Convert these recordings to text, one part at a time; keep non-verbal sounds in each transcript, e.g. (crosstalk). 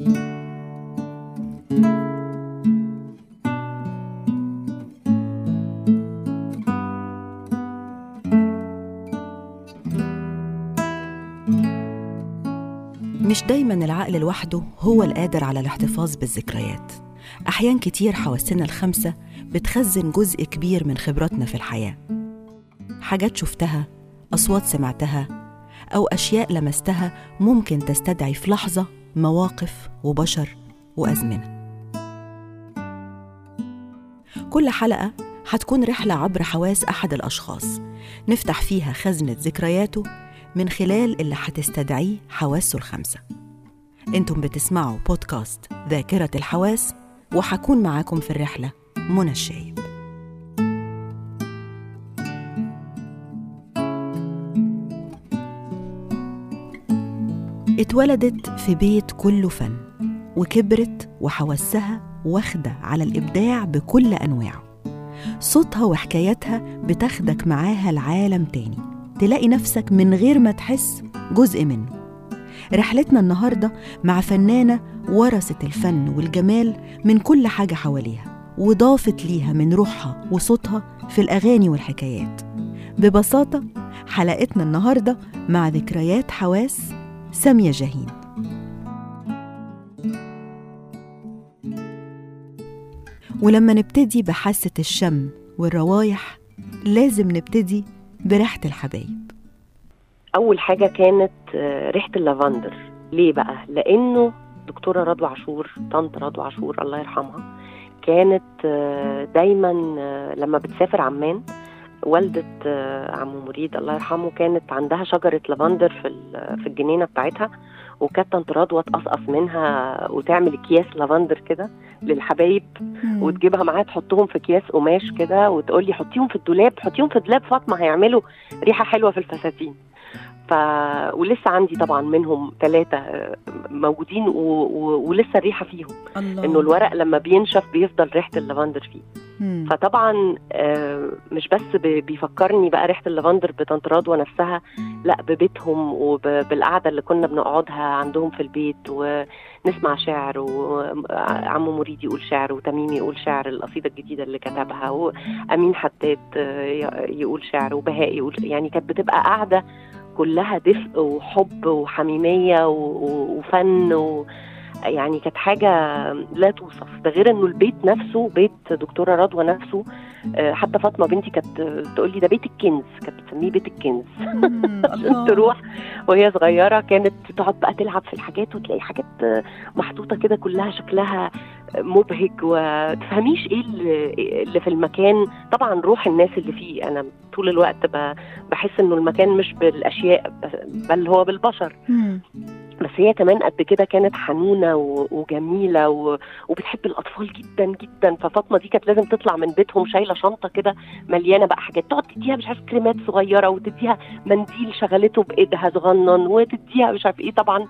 مش دايما العقل لوحده هو القادر على الاحتفاظ بالذكريات. أحيان كتير حواسنا الخمسة بتخزن جزء كبير من خبراتنا في الحياة. حاجات شفتها أصوات سمعتها أو أشياء لمستها ممكن تستدعي في لحظة مواقف وبشر وأزمنة. كل حلقة هتكون رحلة عبر حواس أحد الأشخاص. نفتح فيها خزنة ذكرياته من خلال اللي هتستدعيه حواسه الخمسة. أنتم بتسمعوا بودكاست ذاكرة الحواس وحكون معاكم في الرحلة منى الشايب اتولدت في بيت كله فن وكبرت وحواسها واخدة على الإبداع بكل أنواعه. صوتها وحكاياتها بتاخدك معاها لعالم تاني. تلاقي نفسك من غير ما تحس جزء منه. رحلتنا النهاردة مع فنانة ورثت الفن والجمال من كل حاجة حواليها وضافت ليها من روحها وصوتها في الأغاني والحكايات. ببساطة حلقتنا النهاردة مع ذكريات حواس سامية جاهين ولما نبتدي بحاسة الشم والروايح لازم نبتدي بريحة الحبايب. أول حاجة كانت آه، ريحة اللافندر. ليه بقى؟ لأنه دكتورة رضوى عاشور طنط رضوى عاشور الله يرحمها كانت آه، دايما آه، لما بتسافر عمان والدة آه، عم مريد الله يرحمه كانت عندها شجرة لافندر في في الجنينة بتاعتها وكانت طنط رضوى تقصقص منها وتعمل أكياس لافندر كده للحبايب وتجيبها معاها تحطهم في أكياس قماش كده وتقول لي حطيهم في الدولاب حطيهم في دولاب فاطمة هيعملوا ريحة حلوة في الفساتين. ف ولسه عندي طبعا منهم ثلاثة موجودين و... و... ولسه الريحة فيهم. الله. إنه الورق لما بينشف بيفضل ريحة اللافندر فيه. مم. فطبعا آه، مش بس بيفكرني بقى ريحة اللافندر بطنط رضوى نفسها لا ببيتهم وبالقعده اللي كنا بنقعدها عندهم في البيت ونسمع شعر وعم مريد يقول شعر وتميم يقول شعر القصيدة الجديدة اللي كتبها وأمين حداد آه، يقول شعر وبهاء يقول يعني كانت بتبقى قاعدة كلها دفء وحب وحميمية وفن و يعني كانت حاجة لا توصف. ده غير إنه البيت نفسه بيت دكتورة رضوى نفسه آه، حتى فاطمة بنتي كانت تقول لي ده بيت الكنز كانت بتسميه بيت الكنز. (laughs) تروح وهي صغيرة كانت تقعد بقى تلعب في الحاجات وتلاقي حاجات محطوطة كده كلها شكلها مبهج وتفهميش إيه اللي في المكان. طبعا روح الناس اللي فيه أنا طول الوقت بحس إنه المكان مش بالأشياء بل هو بالبشر. بس هي كمان قد كده كانت حنونة وجميلة و- وبتحب الأطفال جدا جدا. ففاطمة دي كانت لازم تطلع من بيتهم شايلة شنطة كده مليانة بقى حاجات. تقعد تديها مش عارف كريمات صغيرة وتديها منديل شغلته بإيدها صغنن وتديها مش عارف إيه. طبعا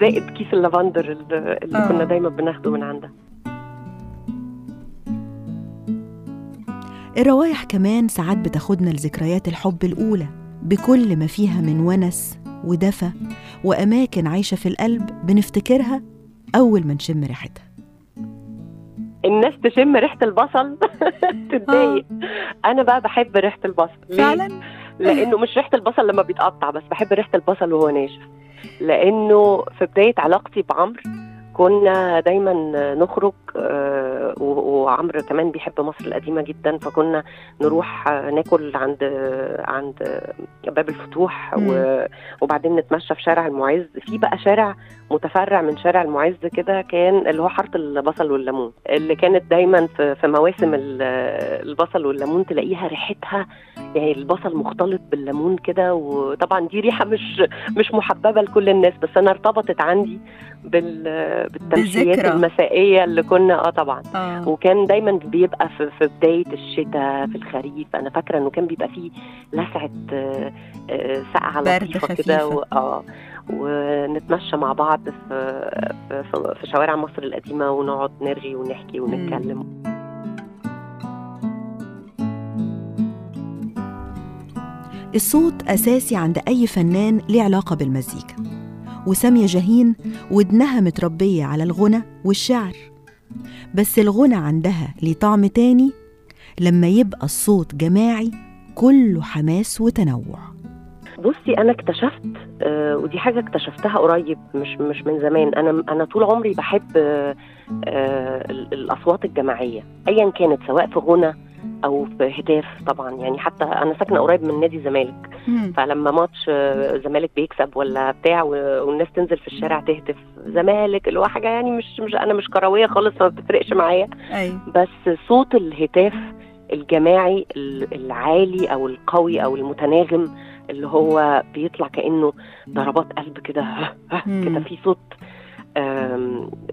زائد كيس اللافندر اللي اللي آه. كنا دايما بناخده من عندها. الروايح كمان ساعات بتاخدنا لذكريات الحب الأولى بكل ما فيها من ونس ودفى وأماكن عايشة في القلب بنفتكرها أول ما نشم ريحتها. الناس تشم ريحة البصل؟ (laughs) تتضايق. أنا بقى بحب ريحة البصل. ليه؟ لأنه مش ريحة البصل لما بيتقطع بس بحب ريحة البصل وهو ناشف. لأنه في بداية علاقتي بعمرو كنا دايما نخرج آه، وعمرو كمان بيحب مصر القديمة جدا فكنا نروح ناكل عند عند باب الفتوح وبعدين نتمشى في شارع المعز. في بقى شارع متفرع من شارع المعز كده كان اللي هو حارة البصل والليمون اللي كانت دايما في مواسم ال- البصل والليمون تلاقيها ريحتها يعني البصل مختلط بالليمون كده. وطبعا دي ريحة مش مش محببة لكل الناس بس أنا ارتبطت عندي بال بالتمشيات. المسائية اللي كنا آه طبعا. آه. وكان دايما بيبقى في, في بداية الشتاء في الخريف. أنا فاكرة إنه كان بيبقى فيه لسعة آه، آه، سقعه لطيفة. كده و- آه. ونتمشى مع بعض في, في, في شوارع مصر القديمة ونقعد نرغي ونحكي ونتكلم. الصوت أساسي عند أي فنان ليه علاقة بالمزيكا. وسامية جاهين ودنها متربية على الغنى والشعر. بس الغنى عندها ليه طعم تاني. لما يبقى الصوت جماعي كله حماس وتنوع. بصي أنا اكتشفت آه ودي حاجة اكتشفتها قريب مش مش من زمان. أنا أنا طول عمري بحب آه آه الأصوات الجماعية ايا كانت سواء في غنى أو في هتاف طبعا. يعني حتى أنا ساكنة قريب من نادي الزمالك فلما ماتش الزمالك بيكسب ولا بتاع والناس تنزل في الشارع تهتف. زمالك اللي هو حاجة يعني مش مش أنا مش كروية خالص ما بتفرقش معايا. أيوة. بس صوت الهتاف الجماعي العالي أو القوي أو المتناغم اللي هو بيطلع كأنه ضربات قلب كده. (laughs) كده في صوت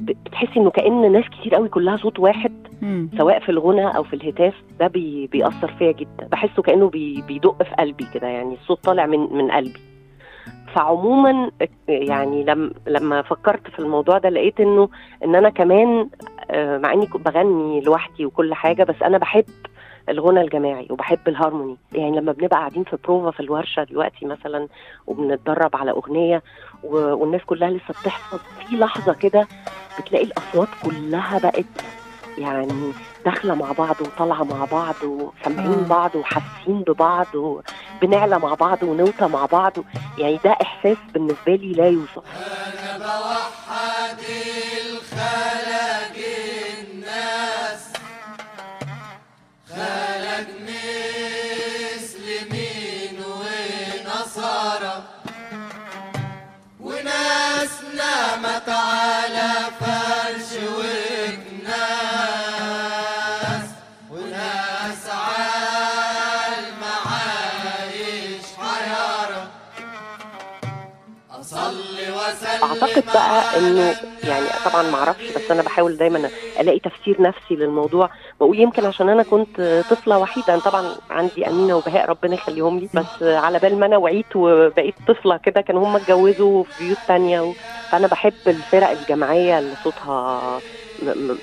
بتحسي إنه كأن ناس كتير قوي كلها صوت واحد مم. سواء في الغنى أو في الهتاف ده بي بيأثر فيا جدا بحسه كأنه بي بيدق في قلبي كده يعني الصوت طالع من من قلبي فعموما يعني لما لما فكرت في الموضوع ده لقيت إنه إن أنا كمان مع إني بغني لوحدي وكل حاجة بس أنا بحب الغنى الجماعي وبحب الهارموني. يعني لما بنبقى قاعدين في بروفا في الورشة دلوقتي مثلا وبنتدرب على أغنية والناس كلها لسه بتحفظ في لحظة كده بتلاقي الأصوات كلها بقت يعني داخلة مع بعض وطالعة مع بعض وسامعين بعض وحاسين ببعض وبنعلى مع بعض ونوطى مع بعض. يعني ده إحساس بالنسبة لي لا يوصف. نامت على فرش وكناس وناس عالمعايش حيارة أصلي وأسلم أعتقد بقى إنه يعني طبعا ما أعرفش بس أنا بحاول دايما ألاقي تفسير نفسي للموضوع. بقول يمكن عشان أنا كنت طفلة وحيدة أنا طبعا عندي أمينة وبهاء ربنا يخليهم لي. بس على بال ما أنا وعيت وبقيت طفلة كده كانوا هم اتجوزوا في بيوت تانية و... فأنا بحب الفرق الجماعية اللي صوتها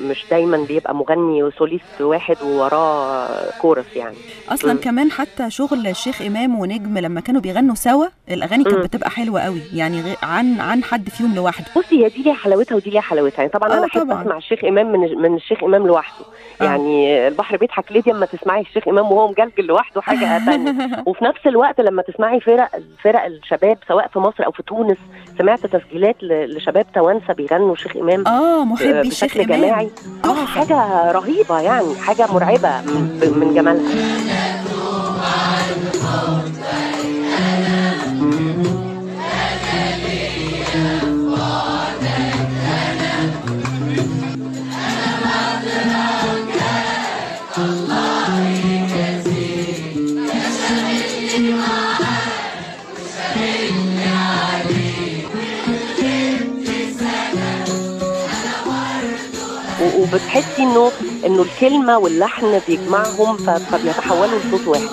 مش دايما بيبقى مغني وسوليست واحد ووراه كورس يعني. أصلا م. كمان حتى شغل الشيخ إمام ونجم لما كانوا بيغنوا سوا الأغاني كانت بتبقى حلوة قوي يعني عن عن حد فيهم لوحده. بصي هي دي ليها حلاوتها ودي ليها حلاوتها. يعني طبعا أنا أحب أسمع الشيخ إمام من من الشيخ إمام لوحده. آه. يعني البحر بيضحك ليه أما تسمعي الشيخ إمام وهو مجلجل لوحده حاجة (laughs) ثانية وفي نفس الوقت لما تسمعي فرق الفرق الشباب سواء في مصر أو في تونس سمعت تسجيلات لشباب توانسة بيغنوا الشيخ إمام آه محبي الشيخ جماعي. آه حاجة رهيبة يعني حاجة مرعبة من, من جمالها. وبتحسي انه إنه الكلمة واللحن بيجمعهم فبيتحولوا لصوت واحد.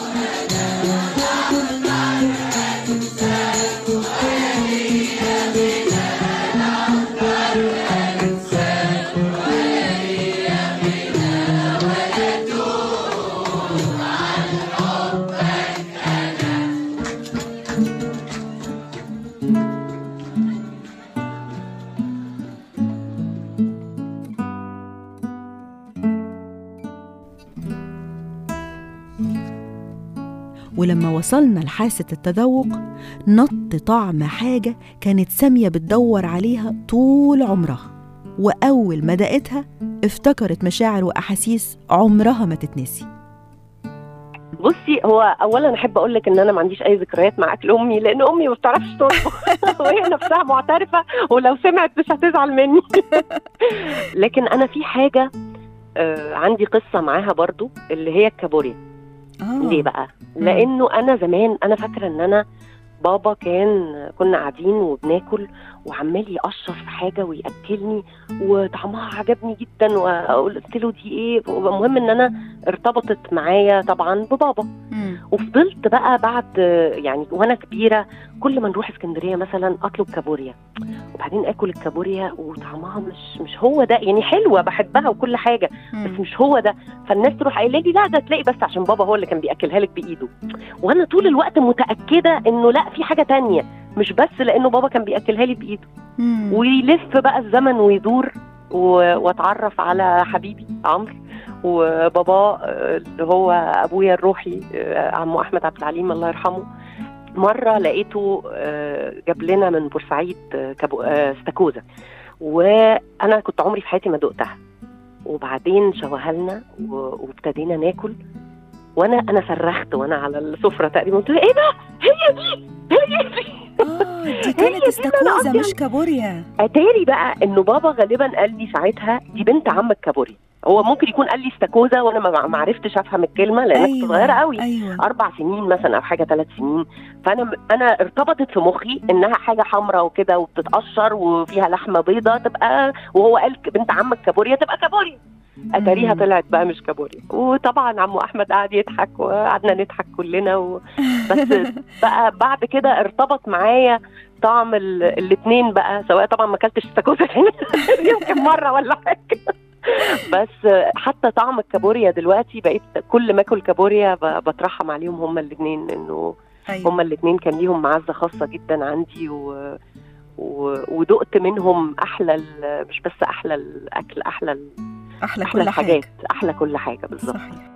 ولما وصلنا لحاسة التذوق نط طعم حاجة كانت سامية بتدور عليها طول عمرها. وأول ما دقتها افتكرت مشاعر وأحاسيس عمرها ما تتنسي. بصي هو اولا أحب أقول لك إن أنا ما عنديش أي ذكريات مع أكل أمي لأن أمي ما بتعرفش تطبخ. (laughs) وهي نفسها معترفة ولو سمعت مش هتزعل مني. (laughs) لكن أنا في حاجة آه عندي قصة معاها برضو اللي هي الكابوريا. آه. ليه بقى؟ لأنه أنا زمان أنا فاكرة إن أنا بابا كان كنا قاعدين وبناكل وعمال يقشر في حاجة ويأكلني وطعمها عجبني جدا وقلت له دي إيه؟ المهم إن أنا ارتبطت معايا طبعا ببابا. وفضلت بقى بعد يعني وأنا كبيرة كل ما نروح اسكندرية مثلا أطلب كابوريا. وبعدين آكل الكابوريا وطعمها مش مش هو ده. يعني حلوة بحبها وكل حاجة. بس مش هو ده. فالناس تروح قايلة لي لا ده تلاقي بس عشان بابا هو اللي كان بيأكلها لك بإيده. وأنا طول الوقت متأكدة إنه لا في حاجة تانية. مش بس لأنه بابا كان بيأكلها لي بإيده. ويلف بقى الزمن ويدور وأتعرف على حبيبي عمرو وبابا آه، اللي هو أبويا الروحي آه، عمو أحمد عبد العليم الله يرحمه. مرة لقيته آه، جاب لنا من بورسعيد آه، كابو- آه، استاكوزا. وأنا كنت عمري في حياتي ما دقتها. وبعدين شواها لنا و- وابتدينا ناكل. وأنا أنا صرخت وأنا على السفرة تقريبا. قلت إيه ده؟ هي دي! هي دي! دي كانت استاكوزا مش كابوريا. أتاري بقى إنه بابا غالبا قال لي ساعتها دي بنت عمك كابوري هو ممكن يكون قال لي استاكوزا وأنا ما عرفتش افهم الكلمة لأن أيوة. كنت صغيرة قوي. أيوه. أربع سنين مثلا أو حاجة ثلاث سنين. فأنا أنا ارتبطت في مخي إنها حاجة حمراء وكده وبتتقشر وفيها لحمة بيضة تبقى وهو قال بنت عمك كابوريا تبقى كابوريا. أتاريها. طلعت بقى مش كابوريا وطبعا عمو أحمد قعد يضحك وقعدنا نضحك كلنا و... (laughs) بس بقى بعد كده ارتبط معايا طعم الاثنين بقى سواء طبعا ما أكلتش استاكوزا تاني (laughs) يمكن مرة ولا حاجة بس حتى طعم الكابوريا دلوقتي بقيت كل ما آكل كابوريا بترحم عليهم هما الاثنين انه أيوه هما الاثنين كان ليهم معزة خاصة جدا عندي و... و... ودقت منهم أحلى ال... مش بس أحلى الأكل أحلى. أحلى كل الحاجات حاجة أحلى كل حاجة بالظبط. صحيح.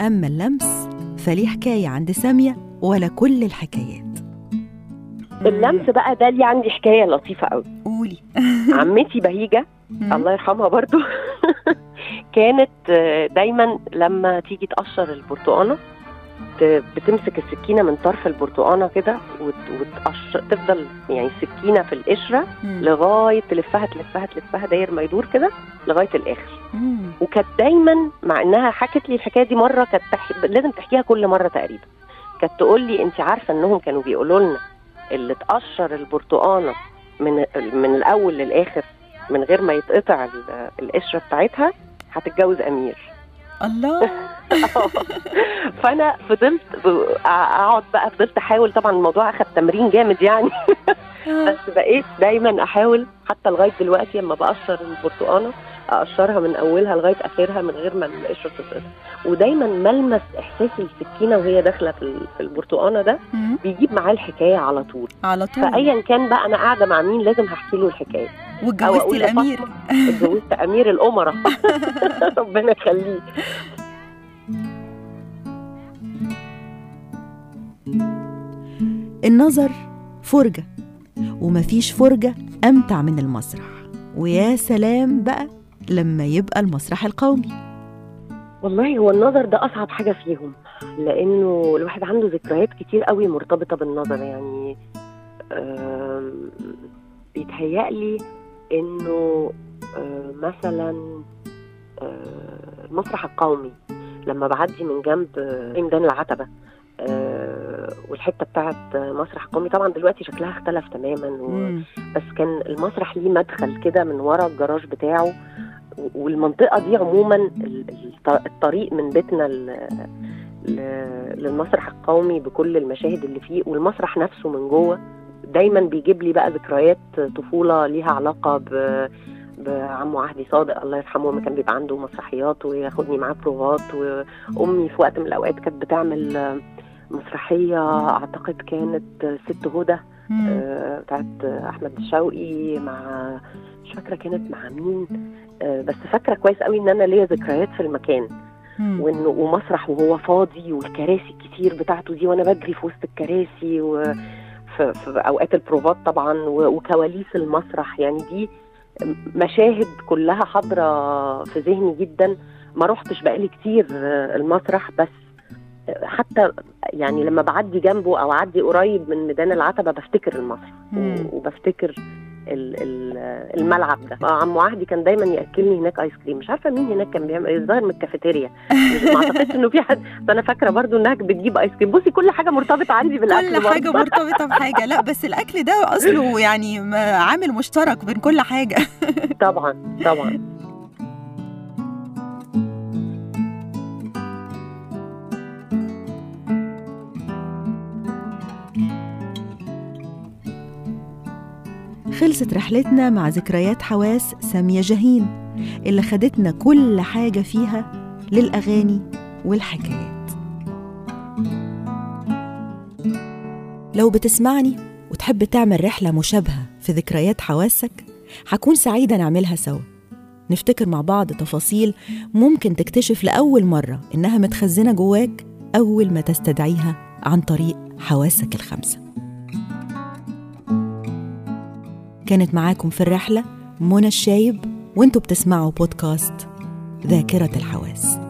أما اللمس فليه حكاية عند سامية ولا كل الحكايات. اللمس بقى ده لي عندي حكاية لطيفة قوي قولي. (laughs) عمتي بهيجة الله يرحمها برضو (laughs) كانت دايما لما تيجي تقشر البرتقانة بتمسك السكينة من طرف البرتقانة كده وت- وتقشر تفضل يعني السكينه في القشرة. لغاية تلفها تلفها تلفها داير ما يدور كده لغاية الآخر مم. وكانت دايما مع إنها حكت لي الحكاية دي مرة كانت تح... لازم تحكيها كل مرة تقريبا كانت تقول لي انت عارفة إنهم كانوا بيقولوا لنا اللي تقشر البرتقانة من من الأول للآخر من غير ما يتقطع ال- القشرة بتاعتها هتتجوز أمير الله. (laughs) فأنا فضلت أقعد بقى فضلت أحاول. طبعا الموضوع أخد تمرين جامد يعني. (laughs) بس بقيت دايما أحاول حتى لغاية دلوقتي لما بقشر البرتقانه أقشرها من أولها لغاية آخرها من غير ما القشره تتقطع ودايما ملمس إحساس السكينة وهي داخلة في ال- في البرتقانة ده. بيجيب معاه الحكاية على طول. على طول. فايا كان بقى أنا قاعدة مع مين لازم هحكي له الحكاية. واتجوزتي الأمير. اتجوزت أمير الأمراء. (laughs) ربنا يخليه النظر فرجة ومفيش فرجة أمتع من المسرح. ويا سلام بقى لما يبقى المسرح القومي. والله هو النظر ده أصعب حاجة فيهم لأنه الواحد عنده ذكريات كتير قوي مرتبطة بالنظر يعني. بيتهيألي إنه آه، مثلا آه، المسرح القومي لما بعدي من جنب آه، ميدان العتبة والحتة بتاعت مسرح قومي طبعا دلوقتي شكلها اختلف تماما و... بس كان المسرح ليه مدخل كده من ورا الجراج بتاعه و- والمنطقة دي عموما ال- الط- الطريق من بيتنا للمسرح القومي بكل المشاهد اللي فيه والمسرح نفسه من جوه دايما بيجيب لي بقى ذكريات طفولة ليها علاقة ب بعمو عهدي صادق الله يرحمه لما كان بيبقى عنده مسرحيات وياخدني معاه بروفات وأمي في وقت من الأوقات كانت بتعمل مسرحية أعتقد كانت ست هدى. آه، بتاعت أحمد الشوقي مع مش فاكرة كانت مع مين. آه، بس فاكرة كويس قوي إن أنا ليا ذكريات في المكان. وانه ومسرح وهو فاضي والكراسي الكتير بتاعته دي وأنا بجري في وسط الكراسي و في, في أوقات البروفات طبعا وكواليس المسرح. يعني دي مشاهد كلها حاضرة في ذهني جدا. ما رحتش بقالي كتير المسرح بس حتى يعني لما بعدي جنبه أو أعدي قريب من ميدان العتبة بفتكر. و- وبفتكر ال- ال- الملعب ده. آه، عمو عهدي كان دايما يأكلني هناك ايس كريم مش عارفة مين هناك كان بيعمل الظاهر من الكافيتيريا. ما أعتقدش إنه في حد. أنا فاكرة برضو إنها بتجيب ايس كريم بصي كل حاجة مرتبطة عندي بالأكل كل حاجة برضو. مرتبطة بحاجة. لا بس الأكل ده أصله يعني عامل مشترك بين كل حاجة. طبعا طبعا. خلصت رحلتنا مع ذكريات حواس سامية جاهين اللي خدتنا كل حاجة فيها للأغاني والحكايات. لو بتسمعني وتحب تعمل رحلة مشابهة في ذكريات حواسك هكون سعيدة نعملها سوا. نفتكر مع بعض تفاصيل ممكن تكتشف لأول مرة إنها متخزنة جواك أول ما تستدعيها عن طريق حواسك الخمسة. كانت معاكم في الرحلة منى الشايب وانتوا بتسمعوا بودكاست ذاكرة الحواس.